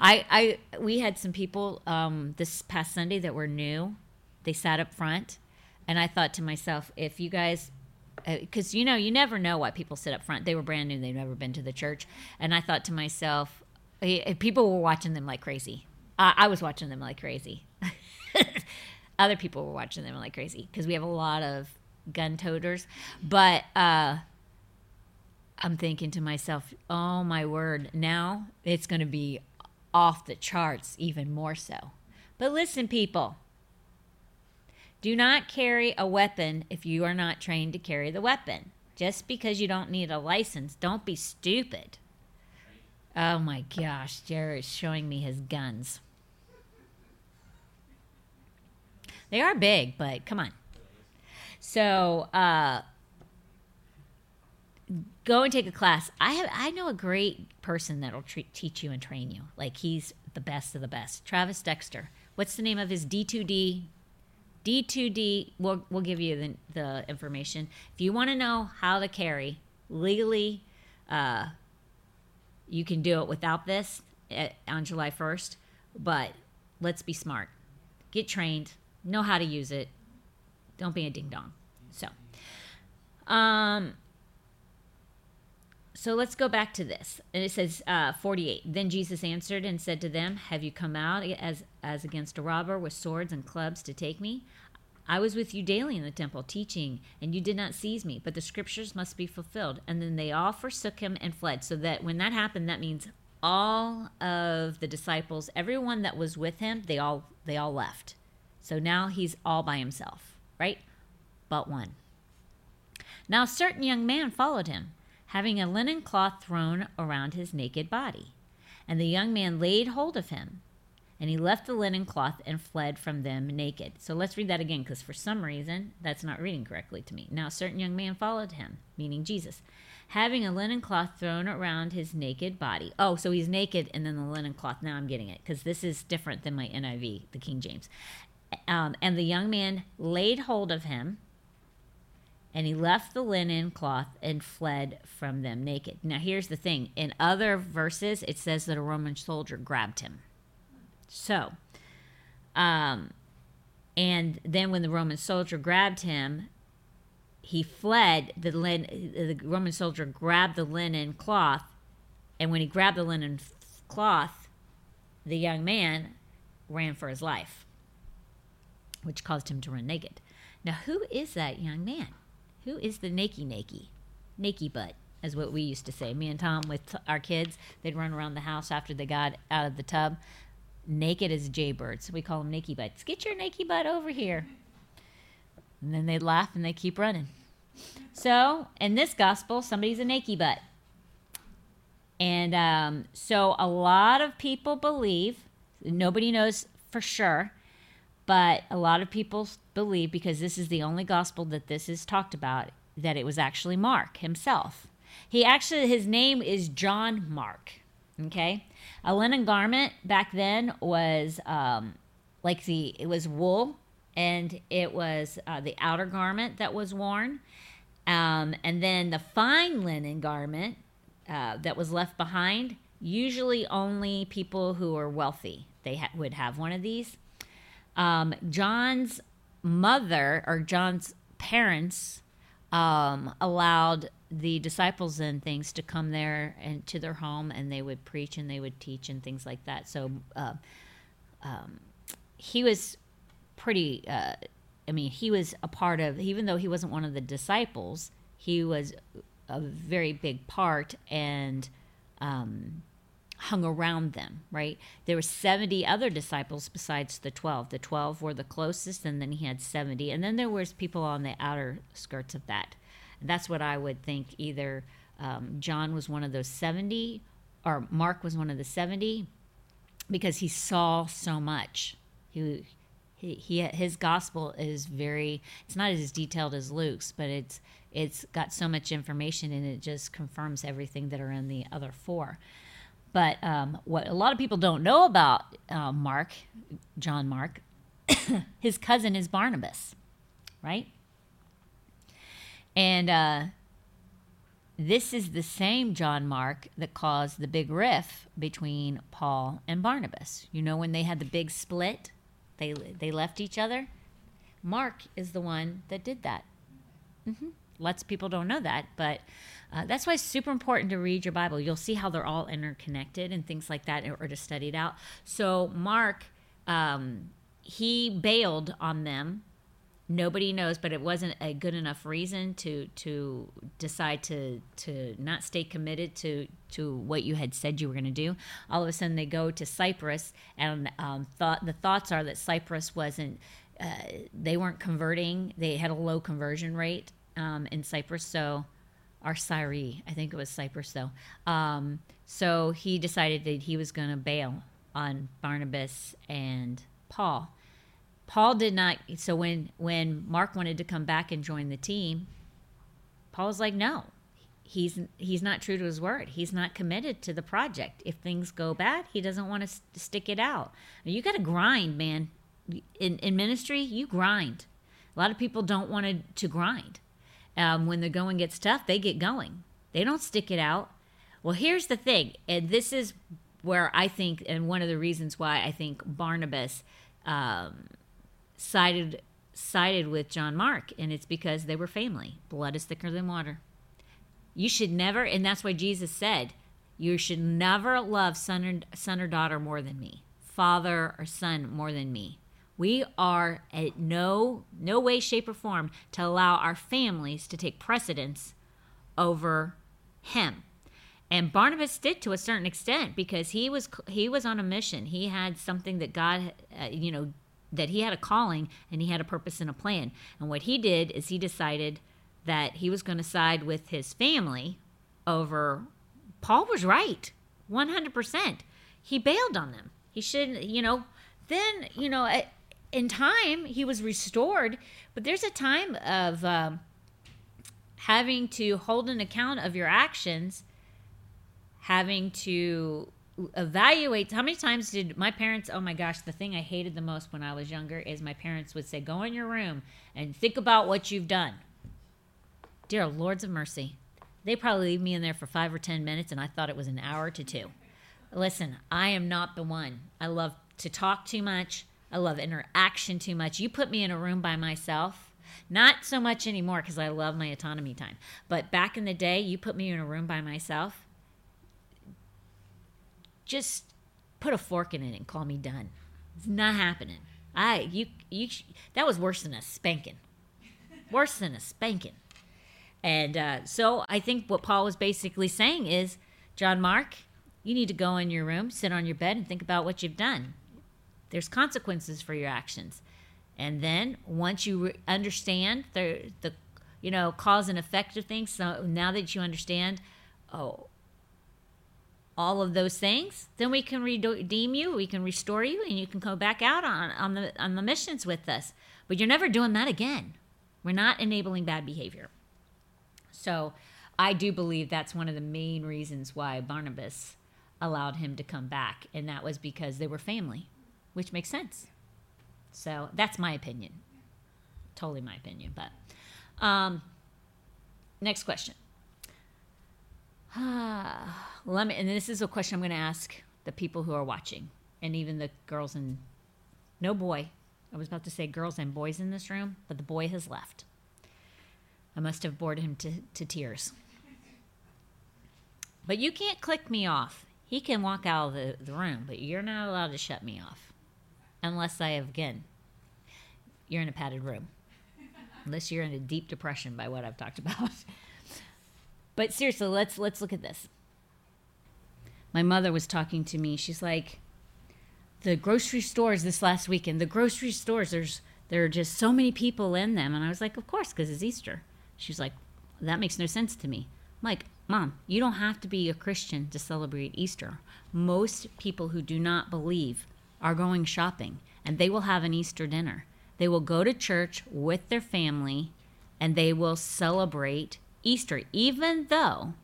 I, I we had some people um, this past Sunday that were new. They sat up front, and I thought to myself, if you guys because you know you never know why people sit up front they were brand new they'd never been to the church and i thought to myself eh, eh, people were watching them like crazy I was watching them like crazy other people were watching them like crazy because we have a lot of gun toters but uh i'm thinking to myself oh my word now it's going to be off the charts even more so but listen people do not carry a weapon if you are not trained to carry the weapon. Just because you don't need a license, don't be stupid. Oh my gosh, Jared's showing me his guns. They are big, but come on. So, uh, go and take a class. I have I know a great person that'll tre- teach you and train you. Like he's the best of the best. Travis Dexter. What's the name of his D2D D2D, we'll, we'll give you the, the information. If you want to know how to carry legally, uh, you can do it without this at, on July 1st, but let's be smart. Get trained, know how to use it. Don't be a ding dong. So, um, so let's go back to this. And it says uh, 48. Then Jesus answered and said to them, Have you come out as, as against a robber with swords and clubs to take me? I was with you daily in the temple teaching, and you did not seize me, but the scriptures must be fulfilled. And then they all forsook him and fled. So that when that happened, that means all of the disciples, everyone that was with him, they all they all left. So now he's all by himself, right? But one. Now a certain young man followed him, having a linen cloth thrown around his naked body. And the young man laid hold of him, and he left the linen cloth and fled from them naked. So let's read that again, because for some reason that's not reading correctly to me. Now a certain young man followed him, meaning Jesus, having a linen cloth thrown around his naked body. Oh, so he's naked, and then the linen cloth. Now I'm getting it, because this is different than my NIV, the King James. Um, and the young man laid hold of him and he left the linen cloth and fled from them naked. Now, here's the thing in other verses, it says that a Roman soldier grabbed him. So, um, and then when the Roman soldier grabbed him, he fled. The, lin- the Roman soldier grabbed the linen cloth, and when he grabbed the linen cloth, the young man ran for his life, which caused him to run naked. Now, who is that young man? Who is the nakey nakey? Nakey butt, is what we used to say. Me and Tom, with our kids, they'd run around the house after they got out of the tub, naked as jaybirds. We call them nakey butts. Get your nakey butt over here. And then they'd laugh and they keep running. So, in this gospel, somebody's a nakey butt. And um, so, a lot of people believe, nobody knows for sure, but a lot of people believe because this is the only gospel that this is talked about that it was actually Mark himself. He actually his name is John Mark. Okay, a linen garment back then was um, like the it was wool and it was uh, the outer garment that was worn, um, and then the fine linen garment uh, that was left behind. Usually, only people who are wealthy they ha- would have one of these. Um, John's mother or John's parents um, allowed the disciples and things to come there and to their home, and they would preach and they would teach and things like that. So uh, um, he was pretty. Uh, I mean, he was a part of, even though he wasn't one of the disciples, he was a very big part and um, hung around them, right? There were 70 other disciples besides the 12. The 12 were the closest, and then he had 70. And then there was people on the outer skirts of that. And that's what I would think either um, John was one of those 70 or Mark was one of the 70 because he saw so much. He, he, he his gospel is very it's not as detailed as Luke's, but it's it's got so much information and it just confirms everything that are in the other four. But um, what a lot of people don't know about uh, Mark, John Mark, his cousin is Barnabas, right? And uh, this is the same John Mark that caused the big riff between Paul and Barnabas. You know when they had the big split, they they left each other. Mark is the one that did that. Mm-hmm. Lots of people don't know that, but uh, that's why it's super important to read your Bible. You'll see how they're all interconnected and things like that, or to study it out. So Mark, um, he bailed on them. Nobody knows, but it wasn't a good enough reason to to decide to to not stay committed to to what you had said you were going to do. All of a sudden, they go to Cyprus, and um, thought the thoughts are that Cyprus wasn't. Uh, they weren't converting. They had a low conversion rate um, in Cyprus, so or Syri, I think it was Cyprus though. Um, so he decided that he was going to bail on Barnabas and Paul. Paul did not. So when when Mark wanted to come back and join the team, Paul was like, no, he's he's not true to his word. He's not committed to the project. If things go bad, he doesn't want to st- stick it out. You got to grind, man. In in ministry, you grind. A lot of people don't want to grind. Um, when the going gets tough, they get going. They don't stick it out. Well, here's the thing, and this is where I think, and one of the reasons why I think Barnabas um, sided sided with John Mark, and it's because they were family. Blood is thicker than water. You should never, and that's why Jesus said, you should never love son or, son or daughter more than me, father or son more than me. We are at no no way, shape, or form to allow our families to take precedence over him. And Barnabas did to a certain extent because he was he was on a mission. He had something that God, uh, you know, that he had a calling and he had a purpose and a plan. And what he did is he decided that he was going to side with his family over. Paul was right, one hundred percent. He bailed on them. He shouldn't, you know. Then you know, in time he was restored, but there's a time of um, having to hold an account of your actions, having to evaluate how many times did my parents oh my gosh the thing i hated the most when i was younger is my parents would say go in your room and think about what you've done. Dear lords of mercy they probably leave me in there for five or ten minutes and i thought it was an hour to two. Listen i am not the one. I love to talk too much I love interaction too much. You put me in a room by myself, not so much anymore because I love my autonomy time. But back in the day, you put me in a room by myself, just put a fork in it and call me done. It's not happening. I you you that was worse than a spanking. Worse than a spanking. And uh, so I think what Paul was basically saying is, John Mark, you need to go in your room, sit on your bed, and think about what you've done. There's consequences for your actions. And then once you re- understand the the you know cause and effect of things, so now that you understand, oh, all of those things, then we can redeem you, we can restore you, and you can go back out on, on the on the missions with us. But you're never doing that again. We're not enabling bad behavior. So I do believe that's one of the main reasons why Barnabas allowed him to come back, and that was because they were family, which makes sense. So that's my opinion. Totally my opinion. But um, next question. Let me, and this is a question I'm going to ask the people who are watching, and even the girls and no boy. I was about to say girls and boys in this room, but the boy has left. I must have bored him to, to tears. But you can't click me off. He can walk out of the, the room, but you're not allowed to shut me off. Unless I have, again, you're in a padded room. Unless you're in a deep depression by what I've talked about. but seriously, let's let's look at this. My mother was talking to me. She's like, the grocery stores this last weekend, the grocery stores, there's there are just so many people in them. And I was like, of course, because it's Easter. She's like, that makes no sense to me. I'm like, Mom, you don't have to be a Christian to celebrate Easter. Most people who do not believe are going shopping and they will have an Easter dinner. They will go to church with their family and they will celebrate Easter, even though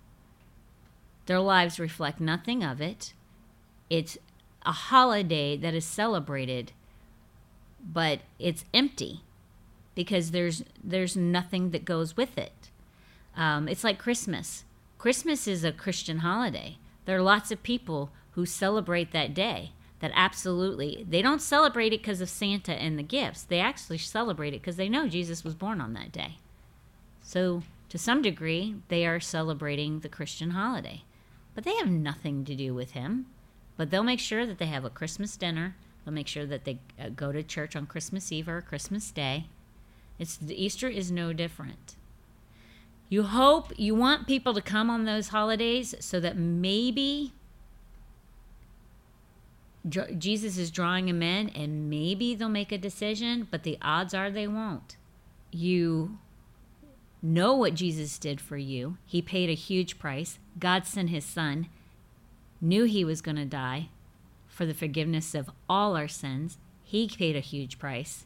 their lives reflect nothing of it. It's a holiday that is celebrated, but it's empty because there's there's nothing that goes with it. Um, it's like Christmas. Christmas is a Christian holiday. There are lots of people who celebrate that day. That absolutely they don't celebrate it because of Santa and the gifts. They actually celebrate it because they know Jesus was born on that day. So to some degree, they are celebrating the Christian holiday, but they have nothing to do with him. But they'll make sure that they have a Christmas dinner. They'll make sure that they uh, go to church on Christmas Eve or Christmas Day it's Easter is no different. You hope you want people to come on those holidays so that maybe Jesus is drawing them in and maybe they'll make a decision, but the odds are they won't. You know what Jesus did for you. He paid a huge price. God sent his son, knew he was going to die for the forgiveness of all our sins. He paid a huge price.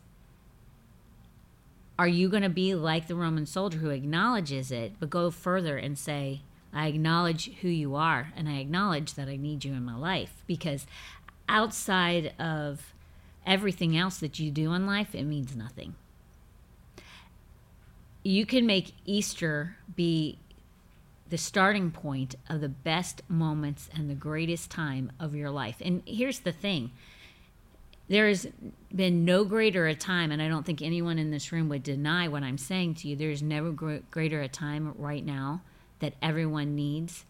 Are you going to be like the Roman soldier who acknowledges it, but go further and say, I acknowledge who you are, and I acknowledge that I need you in my life? Because outside of everything else that you do in life, it means nothing. You can make Easter be the starting point of the best moments and the greatest time of your life. And here's the thing there has been no greater a time, and I don't think anyone in this room would deny what I'm saying to you. There's never greater a time right now that everyone needs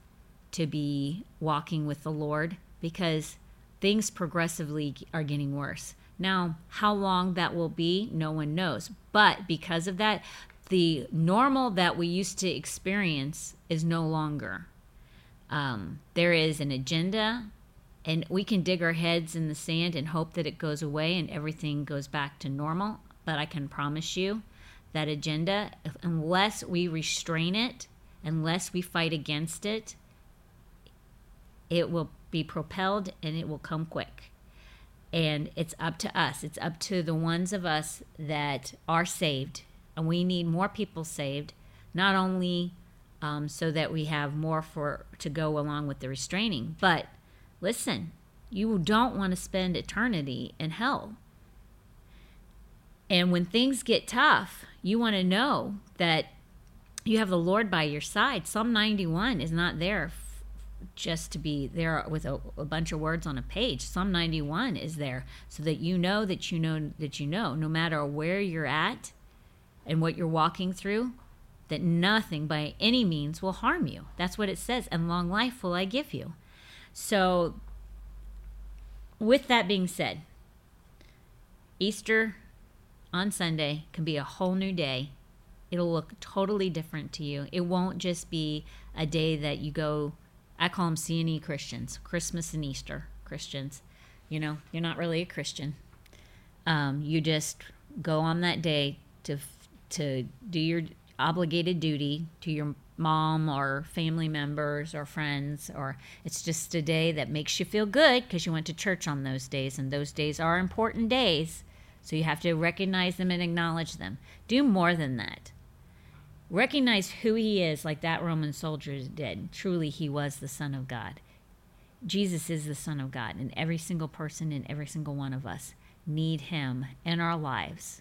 to be walking with the Lord because things progressively are getting worse. Now, how long that will be, no one knows. But because of that, the normal that we used to experience is no longer. Um, there is an agenda and we can dig our heads in the sand and hope that it goes away and everything goes back to normal. But I can promise you that agenda, unless we restrain it, unless we fight against it, it will be propelled and it will come quick. And it's up to us. It's up to the ones of us that are saved. And we need more people saved, not only um, so that we have more for to go along with the restraining, but Listen, you don't want to spend eternity in hell. And when things get tough, you want to know that you have the Lord by your side. Psalm 91 is not there just to be there with a, a, bunch of words on a page. Psalm 91 is there so that you know that you know that you know, no matter where you're at and what you're walking through, that nothing by any means will harm you. That's what it says. And long life will I give you. So, with that being said, Easter on Sunday can be a whole new day. It'll look totally different to you. It won't just be a day that you go, I call them C&E Christians, Christmas and Easter Christians. You know, you're not really a Christian. Um, you just go on that day to to do your obligated duty to your mom or family members or friends, or it's just a day that makes you feel good because you went to church on those days, and those days are important days. So you have to recognize them and acknowledge them. Do more than that. Recognize who he is, like that Roman soldier did. Truly, he was the Son of God. Jesus is the Son of God, and every single person and every single one of us need him in our lives.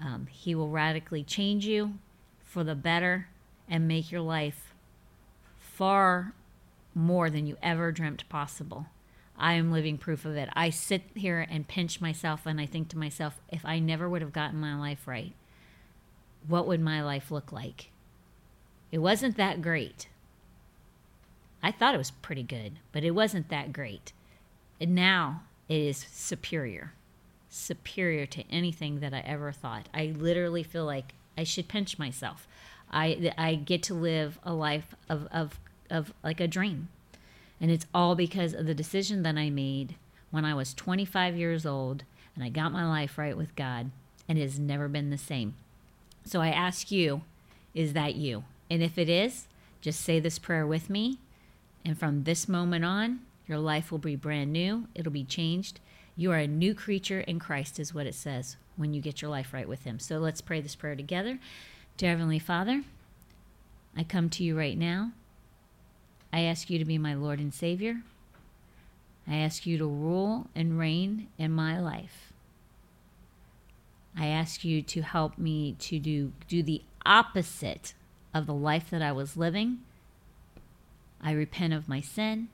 Um, he will radically change you for the better and make your life far more than you ever dreamt possible. I am living proof of it. I sit here and pinch myself and I think to myself, if I never would have gotten my life right, what would my life look like? It wasn't that great. I thought it was pretty good, but it wasn't that great. And now it is superior. Superior to anything that I ever thought. I literally feel like I should pinch myself. I I get to live a life of of of like a dream. And it's all because of the decision that I made when I was 25 years old and I got my life right with God and it has never been the same. So I ask you, is that you? And if it is, just say this prayer with me. And from this moment on, your life will be brand new. It'll be changed. You are a new creature in Christ, is what it says when you get your life right with Him. So let's pray this prayer together. Dear Heavenly Father, I come to you right now. I ask you to be my Lord and Savior. I ask you to rule and reign in my life. I ask you to help me to do, do the opposite of the life that I was living. I repent of my sin,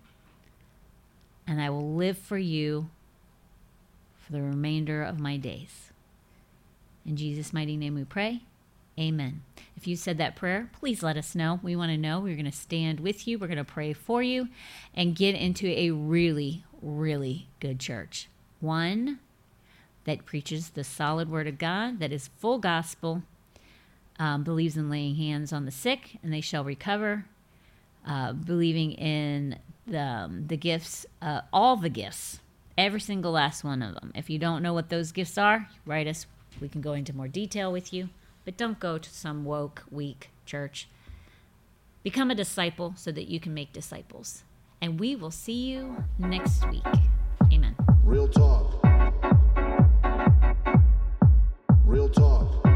and I will live for you for the remainder of my days. In Jesus' mighty name we pray. Amen. If you said that prayer, please let us know. We want to know. We're going to stand with you. We're going to pray for you and get into a really, really good church. One that preaches the solid word of God, that is full gospel, um, believes in laying hands on the sick and they shall recover, uh, believing in the, um, the gifts, uh, all the gifts, every single last one of them. If you don't know what those gifts are, write us. We can go into more detail with you. But don't go to some woke, weak church. Become a disciple so that you can make disciples. And we will see you next week. talk.